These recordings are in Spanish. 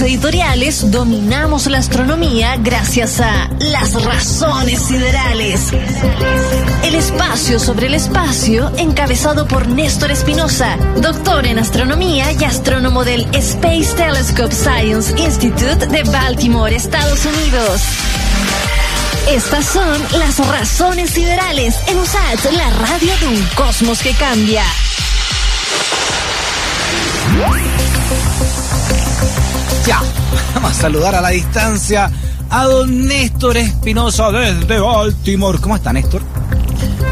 editoriales dominamos la astronomía gracias a Las Razones Siderales. El espacio sobre el espacio, encabezado por Néstor Espinosa, doctor en astronomía y astrónomo del Space Telescope Science Institute de Baltimore, Estados Unidos. Estas son las razones siderales en USAT, la radio de un cosmos que cambia. Ya, vamos a saludar a la distancia a don Néstor Espinosa desde Baltimore. ¿Cómo está, Néstor?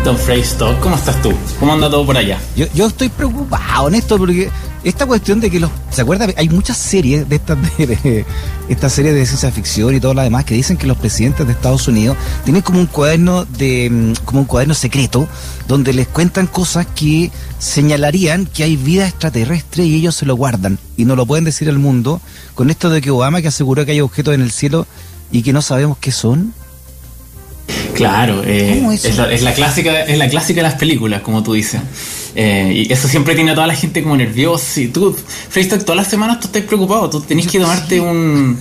Don Freystock, ¿cómo estás tú? ¿Cómo anda todo por allá? Yo, yo estoy preocupado, Néstor, porque esta cuestión de que los. ¿Se acuerda? Hay muchas series de estas de, de, esta serie de ciencia ficción y todo lo demás que dicen que los presidentes de Estados Unidos tienen como un cuaderno de. Mm, como un cuaderno secreto donde les cuentan cosas que señalarían que hay vida extraterrestre y ellos se lo guardan y no lo pueden decir al mundo. Con esto de que Obama que aseguró que hay objetos en el cielo y que no sabemos qué son. Claro, eh, es, es, la, es, la, clásica, es la clásica de las películas, como tú dices. Eh, y eso siempre tiene a toda la gente como nerviosa. Y tú, Facebook, todas las semanas tú estás preocupado. Tú tenés que tomarte sí. un,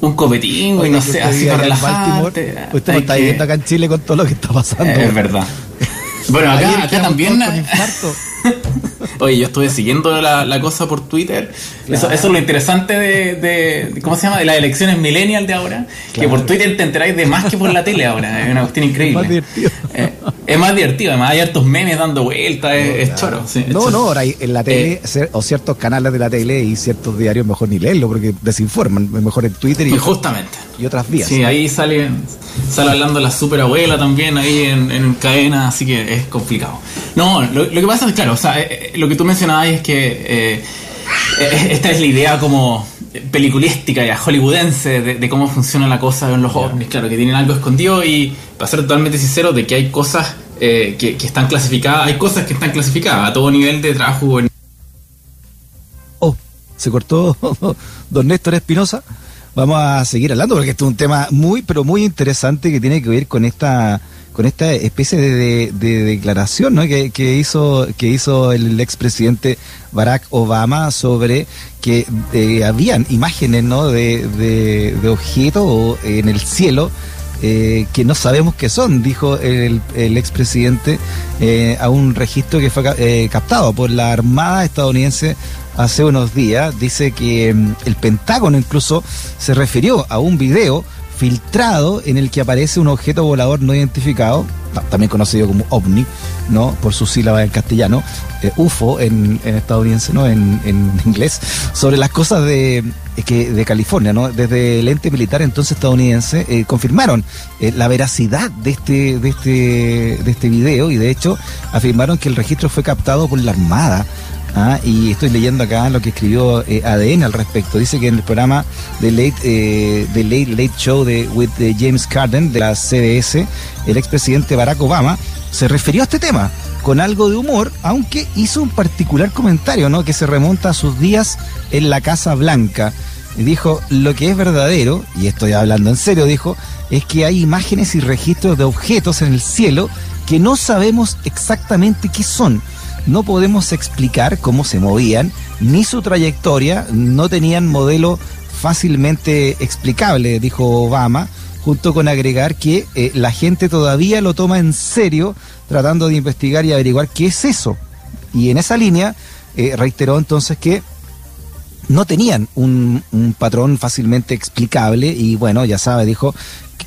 un copetín, y no sé, así para relajarte. Usted no está que... viviendo acá en Chile con todo lo que está pasando. Eh, es verdad. Bueno, acá, acá también. Oye, yo estuve siguiendo la, la cosa por Twitter. Claro. Eso, eso, es lo interesante de, de, ¿Cómo se llama? De las elecciones millennial de ahora. Claro. Que por Twitter te enteráis de más que por la tele ahora. Es una cuestión increíble. Es más divertido. Eh, es más divertido. Además, hay hartos memes dando vueltas. No, es, choro. Sí, no, no, ahora en la tele, eh, o ciertos canales de la tele y ciertos diarios, mejor ni leerlo porque desinforman. Mejor en Twitter y, justamente. y otras vías. Sí, ahí sale, sale hablando la superabuela también ahí en, en cadena. Así que es complicado. No, lo, lo que pasa es, claro, o sea, eh, lo que tú mencionabas es que eh, esta es la idea como peliculística ya hollywoodense de, de, cómo funciona la cosa en los ovnis, claro, que tienen algo escondido y para ser totalmente sincero de que hay cosas eh, que, que, están clasificadas, hay cosas que están clasificadas a todo nivel de trabajo. Oh, se cortó don Néstor Espinosa. Vamos a seguir hablando porque este es un tema muy, pero muy interesante que tiene que ver con esta con esta especie de, de, de declaración ¿no? que, que, hizo que hizo el expresidente Barack Obama sobre que eh, habían imágenes ¿no? de, objetos en el cielo eh, que no sabemos qué son, dijo el, el expresidente eh, a un registro que fue eh, captado por la Armada estadounidense hace unos días. Dice que mm, el Pentágono incluso se refirió a un video filtrado en el que aparece un objeto volador no identificado, también conocido como OVNI, ¿no? Por sus sílabas en castellano, eh, UFO en, en, estadounidense, ¿no? En, en, inglés, sobre las cosas de, que, de California, ¿no? Desde el ente militar entonces estadounidense eh, confirmaron eh, la veracidad de este, de, este, de este video y de hecho afirmaron que el registro fue captado por la Armada ¿Ah? y estoy leyendo acá lo que escribió eh, ADN al respecto. Dice que en el programa de Late, eh, Late, Late Show de with the James Carden de la CBS, el expresidente Barack Obama se refirió a este tema con algo de humor, aunque hizo un particular comentario, ¿no? Que se remonta a sus días en la Casa Blanca. Y dijo, lo que es verdadero, y estoy hablando en serio, dijo, es que hay imágenes y registros de objetos en el cielo que no sabemos exactamente qué son no podemos explicar cómo se movían, ni su trayectoria, no tenían modelo fácilmente explicable, dijo Obama, junto con agregar que eh, la gente todavía lo toma en serio tratando de investigar y averiguar qué es eso. Y en esa línea eh, reiteró entonces que no tenían un, un, patrón fácilmente explicable y bueno, ya sabe, dijo,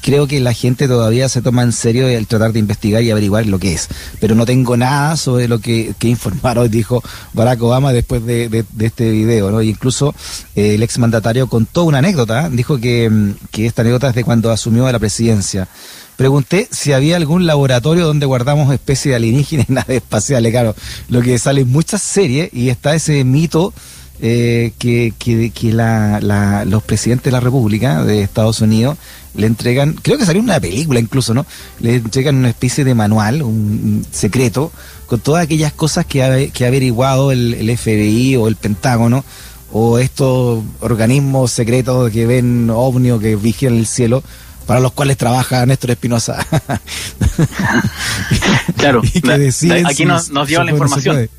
creo que la gente todavía se toma en serio el tratar de investigar y averiguar lo que es. Pero no tengo nada sobre lo que, que informar hoy, dijo Barack Obama después de, de, de este video. ¿no? E incluso eh, el exmandatario contó una anécdota, dijo que, que esta anécdota es de cuando asumió la presidencia. Pregunté si había algún laboratorio donde guardamos especies alienígenas y naves espaciales. Claro, lo que sale en muchas series y está ese mito eh, que, que, que la, la, los presidentes de la República de Estados Unidos le entregan, creo que salió una película incluso, ¿no? Le entregan una especie de manual, un, secreto, con todas aquellas cosas que ha, que ha averiguado el, el, FBI o el Pentágono o estos organismos secretos que ven ovni o que vigilan el cielo para los cuales trabaja Néstor Espinosa. claro, aquí nos, nos dio la información.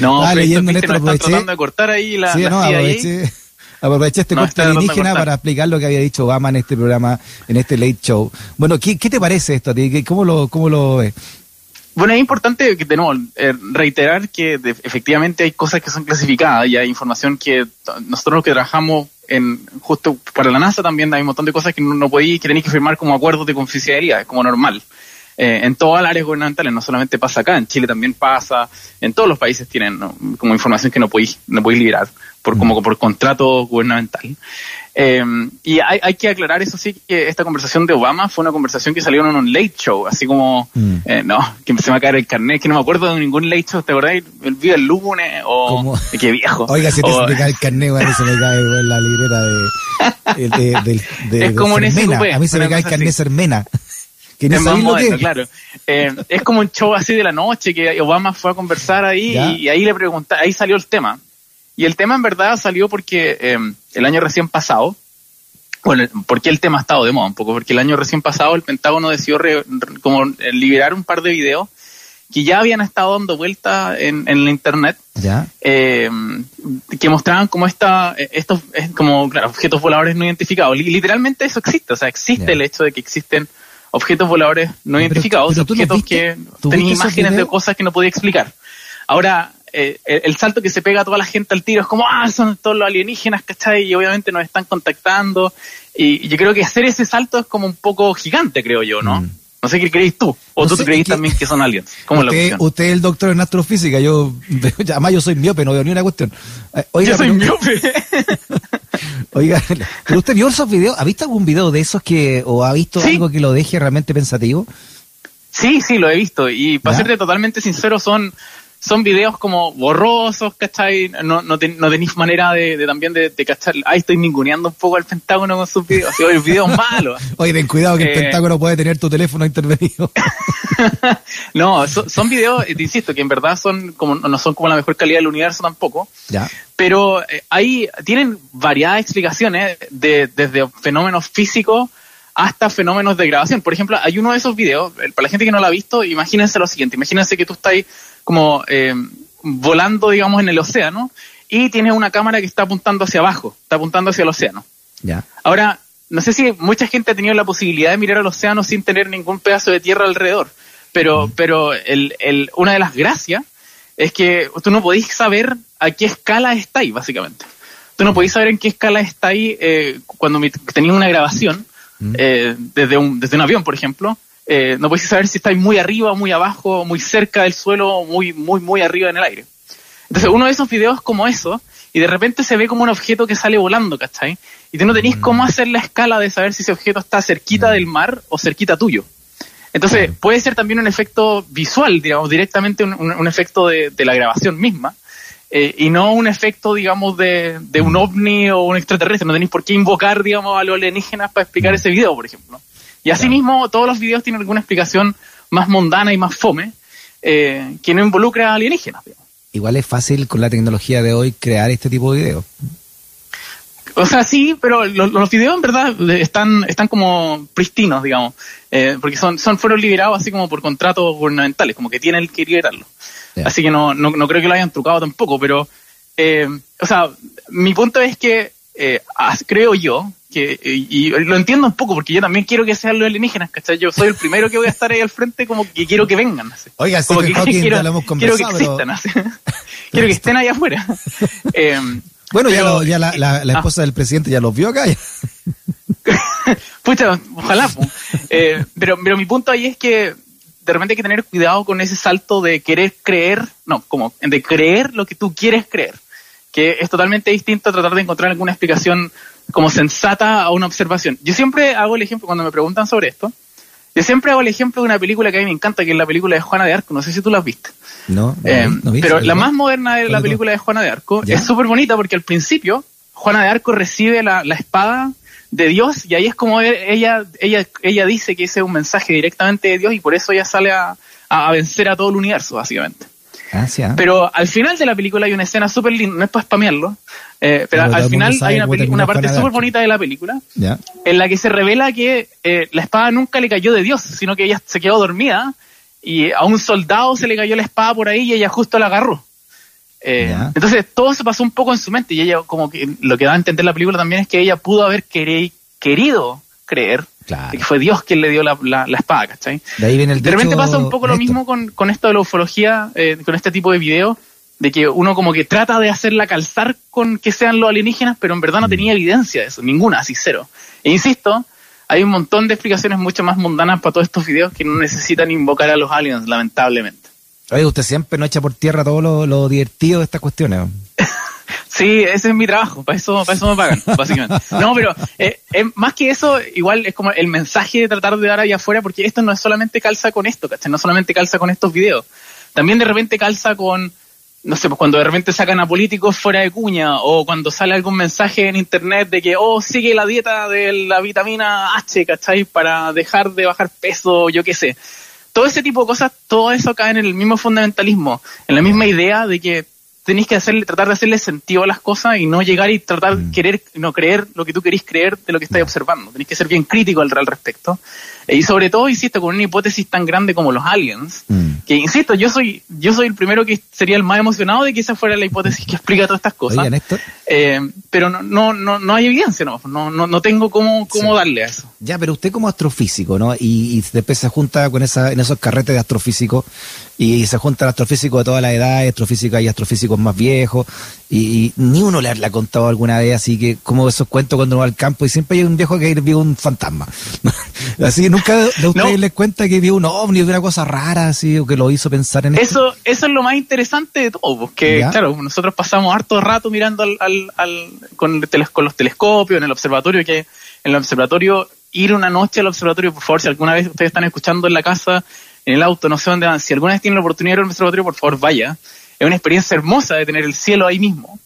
No, Freddy leyendo en esto, aproveché. tratando de cortar ahí la, Sí, la no, CIA ahí. aproveché, aproveché este corte alienígena para explicar lo que había dicho Obama en este programa, en este late show. Bueno, ¿qué, qué te parece esto a ti? ¿Qué- ¿Cómo lo, cómo lo ves? Bueno, es importante que, de nuevo, eh, reiterar que de- efectivamente hay cosas que son clasificadas y hay información que nosotros los que trabajamos en justo para la NASA también hay un montón de cosas que no, no podéis, que tenéis que firmar como acuerdos de confidencialidad, es como normal. Eh, en todas las áreas gubernamentales, no solamente pasa acá, en Chile también pasa, en todos los países tienen ¿no? como información que no podéis, no podéis liberar por, como por contrato gubernamental. Eh, y hay, hay que aclarar, eso sí, que esta conversación de Obama fue una conversación que salió en un late show, así como, Mm. eh, no, que se me va a caer el carnet, que no me acuerdo de ningún late show, ¿te acordás? El Viva el lunes o qué viejo. Oiga, si te, O- se te cae el carnet, güey, se me cae la libreta de, de, de, Es como Sermena. SQP, A mí se me cae el carnet así. Que es más que claro. Eh, es como un show así de la noche que Obama fue a conversar ahí Ya. y, ahí le pregunta, ahí salió el tema. Y el tema en verdad salió porque eh, el año recién pasado, bueno, ¿por qué el tema ha estado de moda un poco? Porque el año recién pasado el Pentágono decidió re- re- como eh, liberar un par de videos que ya habían estado dando vuelta en, en la internet Ya. eh, que mostraban como esta, estos, como, claro, objetos voladores no identificados. Li- Literalmente eso existe, o sea, existe Ya. el hecho de que existen objetos voladores no Pero- identificados, pero objetos viste, que ¿tú tenían viste esos imágenes de cosas que no podía explicar. Ahora, eh, el, el salto que se pega a toda la gente al tiro es como, ah, son todos los alienígenas, ¿cachai? Y obviamente nos están contactando. Y, y yo creo que hacer ese salto es como un poco gigante, creo yo, ¿no? Mm. No sé qué creéis tú. O No tú creéis que- también que son aliens. ¿Cómo es la Usted, usted es el doctor en astrofísica, yo, además yo soy miope, no veo ni una cuestión. Eh, Oiga, Yo soy pero- miope. Oiga, ¿pero usted vio esos videos? ¿Ha visto algún video de esos que, o ha visto Sí. algo que lo deje realmente pensativo? Sí, sí, lo he visto. Y para ¿Ya? serte totalmente sincero, son, son videos como borrosos, ¿cachai? No, no, ten- no tenéis manera de, de también de, de cachar. Ahí estoy ninguneando un poco al Pentágono con sus videos. Oye, videos malos. Oye, ten cuidado que el Eh. Pentágono puede tener tu teléfono intervenido. no, so- son videos, eh, te insisto, que en verdad son como, no son como la mejor calidad del universo tampoco. ya. Pero eh, ahí tienen variadas explicaciones de, desde fenómenos físicos hasta fenómenos de grabación. Por ejemplo, hay uno de esos videos, eh, para la gente que no lo ha visto, imagínense lo siguiente, imagínense que tú estás como eh, volando, digamos, en el océano y tienes una cámara que está apuntando hacia abajo, está apuntando hacia el océano. Ya. Ahora, no sé si mucha gente ha tenido la posibilidad de mirar al océano sin tener ningún pedazo de tierra alrededor, pero, pero el, el, una de las gracias es que tú no podéis saber a qué escala estáis, básicamente. Tú no podéis saber en qué escala estáis eh, cuando tenéis una grabación eh, desde, un, desde un avión, por ejemplo. Eh, no podéis saber si estáis muy arriba, muy abajo, muy cerca del suelo, muy, muy, muy arriba en el aire. Entonces, uno de esos videos como eso, y de repente se ve como un objeto que sale volando, ¿cachai? Y tú no tenéis cómo hacer la escala de saber si ese objeto está cerquita del mar o cerquita tuyo. Entonces, puede ser también un efecto visual, digamos, directamente un, un- un efecto de, de la grabación misma, eh, y no un efecto, digamos, de, de un ovni o un extraterrestre. No tenéis por qué invocar, digamos, a los alienígenas para explicar ese video, por ejemplo. Y asimismo, todos los videos tienen alguna explicación más mundana y más fome, eh, que no involucra a alienígenas, digamos. Igual es fácil con la tecnología de hoy crear este tipo de videos. O sea, sí, pero lo- los, videos en verdad están, están como pristinos, digamos, eh, porque son, son, fueron liberados así como por contratos gubernamentales, como que tienen que liberarlos. Ya. Así que no, no, no creo que lo hayan trucado tampoco, pero, eh, o sea, mi punto es que eh, creo yo que, y, y lo entiendo un poco, porque yo también quiero que sean los alienígenas, ¿cachai? Yo soy el primero que voy a estar ahí al frente, como que quiero que vengan. así. Oiga, Como Stephen Hawking, ya lo hemos quiero que existan, así. quiero que estén allá afuera. Eh, Bueno, ya, pero- lo- ya la, la- la Ah. esposa del presidente ya los vio acá. ya. Pucha, ojalá. po. Eh, pero, pero mi punto ahí es que de repente hay que tener cuidado con ese salto de querer creer, no, como de creer lo que tú quieres creer, que es totalmente distinto a tratar de encontrar alguna explicación como sensata a una observación. Yo siempre hago el ejemplo, cuando me preguntan sobre esto, yo siempre hago el ejemplo de una película que a mí me encanta, que es la película de Juana de Arco, no sé si tú la has visto. No, no, Eh, no pero la más moderna de ¿Cuál la película de Juana de Arco ¿Ya? es súper bonita porque al principio Juana de Arco recibe la, la espada de Dios y ahí es como e- ella, ella, ella dice que ese es un mensaje directamente de Dios y por eso ella sale a vencer a todo el universo, básicamente. Pero al final de la película hay una escena súper linda, no es para spamearlo, eh, pero al final hay una, una parte súper bonita de la película Ya. en la que se revela que eh, la espada nunca le cayó de Dios, sino que ella se quedó dormida y a un soldado se le cayó la espada por ahí y ella justo la agarró. Eh, entonces todo se pasó un poco en su mente y ella como que lo que da a entender la película también es que ella pudo haber querido creer que fue Dios quien le dio la, la, espada, ¿cachai? De ahí viene el De repente pasa un poco lo mismo con, con esto de la ufología, eh, con este tipo de videos, de que uno como que trata de hacerla calzar con que sean los alienígenas, pero en verdad no mm. tenía evidencia de eso, ninguna, así cero. E insisto, hay un montón de explicaciones mucho más mundanas para todos estos videos que no necesitan invocar a los aliens, lamentablemente. Oye, usted siempre no echa por tierra todo lo, lo divertido de estas cuestiones. Sí, ese es mi trabajo, para eso, para eso me pagan, básicamente. No, pero eh, eh, más que eso, igual es como el mensaje de tratar de dar ahí afuera, porque esto no es solamente calza con esto, ¿cachai? No solamente calza con estos videos. También de repente calza con, no sé, pues cuando de repente sacan a políticos fuera de cuña, o cuando sale algún mensaje en internet de que, oh, sigue la dieta de la vitamina H, ¿cachai? Para dejar de bajar peso, yo qué sé. Todo ese tipo de cosas, todo eso cae en el mismo fundamentalismo, en la misma idea de que tenéis que hacerle, tratar de hacerle sentido a las cosas y no llegar y tratar de mm. querer, no creer lo que tú querís creer de lo que estáis mm. observando. Tenéis que ser bien crítico al, al respecto. Y sobre todo, insisto, con una hipótesis tan grande como los aliens, mm. que insisto, yo soy, yo soy el primero que sería el más emocionado de que esa fuera la hipótesis que explica todas estas cosas. Eh, pero no, no, no, no hay evidencia, no, no, no, tengo cómo, cómo darle a eso. Ya, pero usted como astrofísico, ¿no? Y, y después se junta con esa, en esos carretes de astrofísico y se juntan astrofísicos de todas las edades, astrofísicos y astrofísicos más viejos, y, ni uno le, ha contado alguna vez, así que como esos cuentos cuando uno va al campo y siempre hay un viejo que vio un fantasma. así que nunca de ustedes les cuenta que vio un ovni, una cosa rara, así, o que lo hizo pensar en eso. Eso es lo más interesante de todo, porque claro, nosotros pasamos harto rato mirando al, al, con, con los telescopios, en el observatorio, que en el observatorio, ir una noche al observatorio, por favor, si alguna vez ustedes están escuchando en la casa, en el auto, no sé dónde van. Si alguna vez tienen la oportunidad de ir al observatorio, por favor vaya. Es una experiencia hermosa de tener el cielo ahí mismo.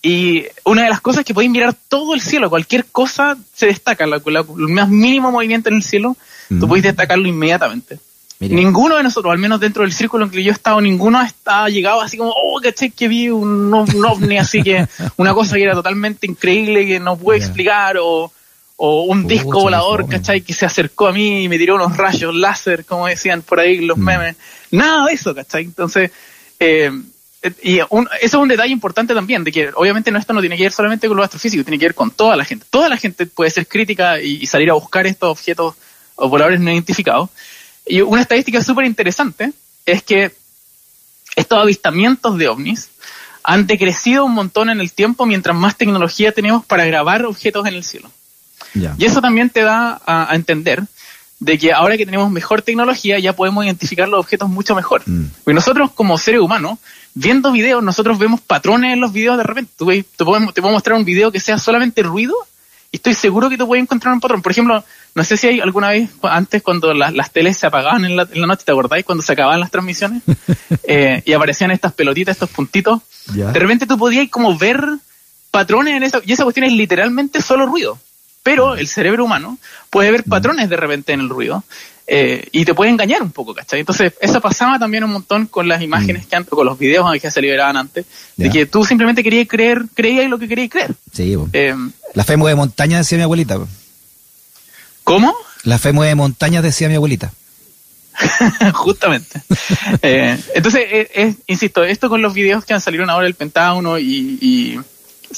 Y una de las cosas es que podéis mirar todo el cielo, cualquier cosa se destaca, el más mínimo movimiento en el cielo, tú podéis destacarlo inmediatamente. Ninguno de nosotros, al menos dentro del círculo en que yo he estado, ninguno ha llegado así como, oh, caché que vi un, ovni, así que una cosa que era totalmente increíble, que no puedo explicar, o, o un disco volador, ¿cachai? Que se acercó a mí y me tiró unos rayos láser, como decían por ahí los mm. memes. Nada de eso, ¿cachai? Entonces, eh, y eso es un detalle importante también, de que obviamente no, esto no tiene que ver solamente con los astrofísicos, tiene que ver con toda la gente. Toda la gente puede ser crítica y, salir a buscar estos objetos o voladores no identificados. Y una estadística súper interesante es que estos avistamientos de ovnis han decrecido un montón en el tiempo mientras más tecnología tenemos para grabar objetos en el cielo. Y eso también te da a, entender de que ahora que tenemos mejor tecnología ya podemos identificar los objetos mucho mejor. Mm. Porque nosotros como seres humanos, viendo videos, nosotros vemos patrones en los videos de repente. Tú te, puedo, te puedo mostrar un video que sea solamente ruido y estoy seguro que te puedes encontrar un patrón. Por ejemplo, no sé si hay alguna vez antes cuando las teles se apagaban en la, noche, ¿te acordáis? Cuando se acababan las transmisiones eh, y aparecían estas pelotitas, estos puntitos. De repente tú podías como ver patrones en eso y esa cuestión es literalmente solo ruido. Pero el cerebro humano puede ver patrones de repente en el ruido eh, y te puede engañar un poco, ¿cachai? Entonces, eso pasaba también un montón con las imágenes que antes, con los videos que se liberaban antes, de que tú simplemente querías creer, creías lo que querías creer. Sí, eh, La fe mueve montañas, decía mi abuelita. ¿Cómo? La fe mueve montañas, decía mi abuelita. Justamente. Eh, entonces, insisto, esto con los videos que han salido ahora del Pentágono y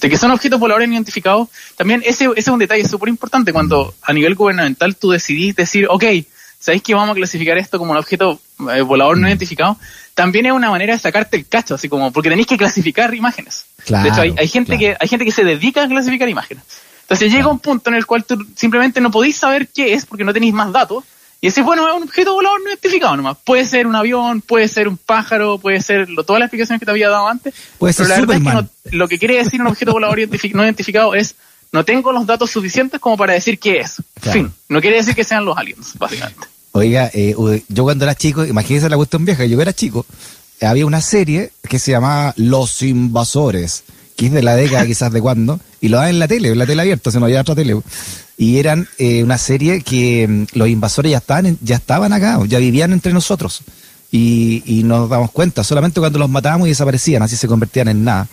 de que son objetos voladores no identificados, también ese, ese es un detalle súper importante cuando a nivel gubernamental tú decidís decir, ok, ¿sabéis que vamos a clasificar esto como un objeto eh, volador no mm. identificado? También es una manera de sacarte el cacho, así como, porque tenéis que clasificar imágenes. de hecho, hay, gente que, hay gente que se dedica a clasificar imágenes. Entonces llega un punto en el cual tú simplemente no podéis saber qué es porque no tenéis más datos y ese, bueno, es un objeto volador no identificado nomás. Puede ser un avión, puede ser un pájaro, puede ser lo, todas las explicaciones que te había dado antes. Puede ser pero la verdad es que lo que quiere decir un objeto volador no identificado es no tengo los datos suficientes como para decir qué es. Fin. No quiere decir que sean los aliens, básicamente. Oiga, eh, yo cuando era chico, imagínese la cuestión vieja, yo era chico, había una serie que se llamaba Los Invasores, que es de la década quizás de cuándo, y lo da en la tele, en la tele abierta, se no había otra tele y eran eh, una serie que mm, los invasores ya estaban, ya estaban acá, ya vivían entre nosotros. Y, y nos damos cuenta, solamente cuando los matábamos y desaparecían, así se convertían en nada.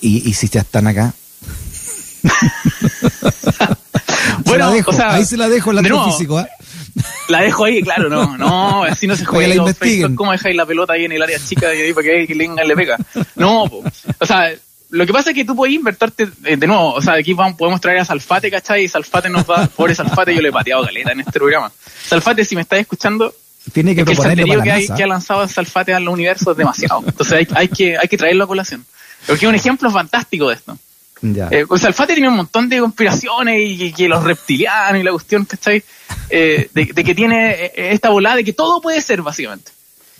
Y, y si ya están acá. bueno, ahí se la dejo, la de ¿eh? La dejo ahí, claro, no, no, así no se juega. ¿Cómo dejáis la pelota ahí en el área chica y ahí para que, que le pega? No, po. o sea, lo que pasa es que tú puedes invertirte eh, de nuevo, o sea, aquí vamos, podemos traer a Salfate, ¿cachai? Y Salfate nos va, pobre Salfate, yo le he pateado galeta en este programa. Salfate, si me estás escuchando, Tiene que es que el santerío que, hay, que ha lanzado Salfate al universo es demasiado. Entonces hay, hay, que, hay que traerlo a colación. Porque es un ejemplo fantástico de esto. Ya. Eh, o sea, el Fate tiene un montón de conspiraciones y, y que los reptilianos y la cuestión, ¿cachai? Eh, de, de que tiene eh, esta volada de que todo puede ser, básicamente.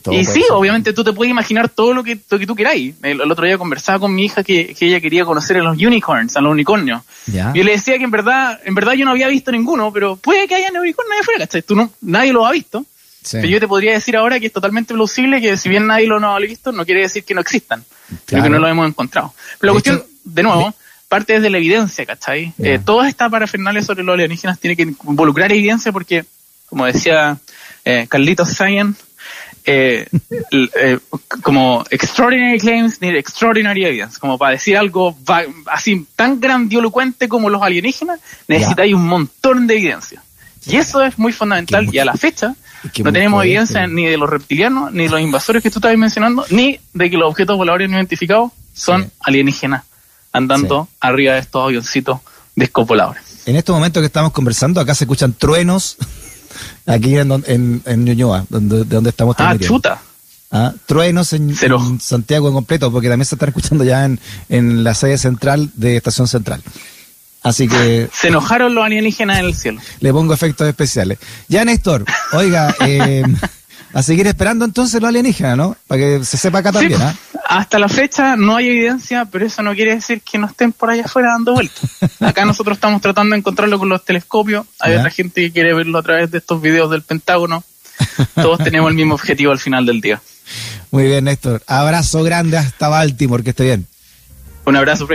Todo y sí, ser. obviamente tú te puedes imaginar todo lo que, lo que tú queráis. El, el otro día conversaba con mi hija que, que ella quería conocer a los unicorns, a los unicornios. Y yo le decía que en verdad, en verdad yo no había visto ninguno, pero puede que haya unicornios afuera, ¿cachai? Tú no, nadie lo ha visto. Sí. Pero yo te podría decir ahora que es totalmente plausible que si bien nadie lo no ha visto, no quiere decir que no existan, sino Claro. que no lo hemos encontrado. Pero la De cuestión, hecho, de nuevo, parte desde la evidencia, ¿cachai? Ya. Eh, toda esta parafernalia sobre los alienígenas tiene que involucrar evidencia porque, como decía eh, Carlitos Sayan, eh, eh, como extraordinary claims need extraordinary evidence, como para decir algo va- así tan grandilocuente como los alienígenas, necesitáis un montón de evidencia. Y eso es muy fundamental y a la fecha no tenemos evidencia ni de los reptilianos, ni de los invasores que tú estabas mencionando, ni de que los objetos voladores no identificados son Sí. alienígenas andando arriba de estos avioncitos descopoladores. En estos momentos que estamos conversando, acá se escuchan truenos. Aquí en, en, en Ñuñoa, donde, de donde estamos Ah, chuta. Ah, truenos en, en Santiago en completo, porque también se están escuchando ya en, en la sede central de Estación Central. Así que Se enojaron los alienígenas en el cielo. le pongo efectos especiales. Ya, Néstor, oiga, eh, a seguir esperando entonces los alienígenas, ¿no? Para que se sepa acá Sí, también, ¿ah? Hasta la fecha no hay evidencia, pero eso no quiere decir que no estén por allá afuera dando vueltas. Acá nosotros estamos tratando de encontrarlo con los telescopios. Hay Ya. otra gente que quiere verlo a través de estos videos del Pentágono. Todos tenemos el mismo objetivo al final del día. Muy bien, Néstor. Abrazo grande hasta Baltimore, que esté bien. Un abrazo,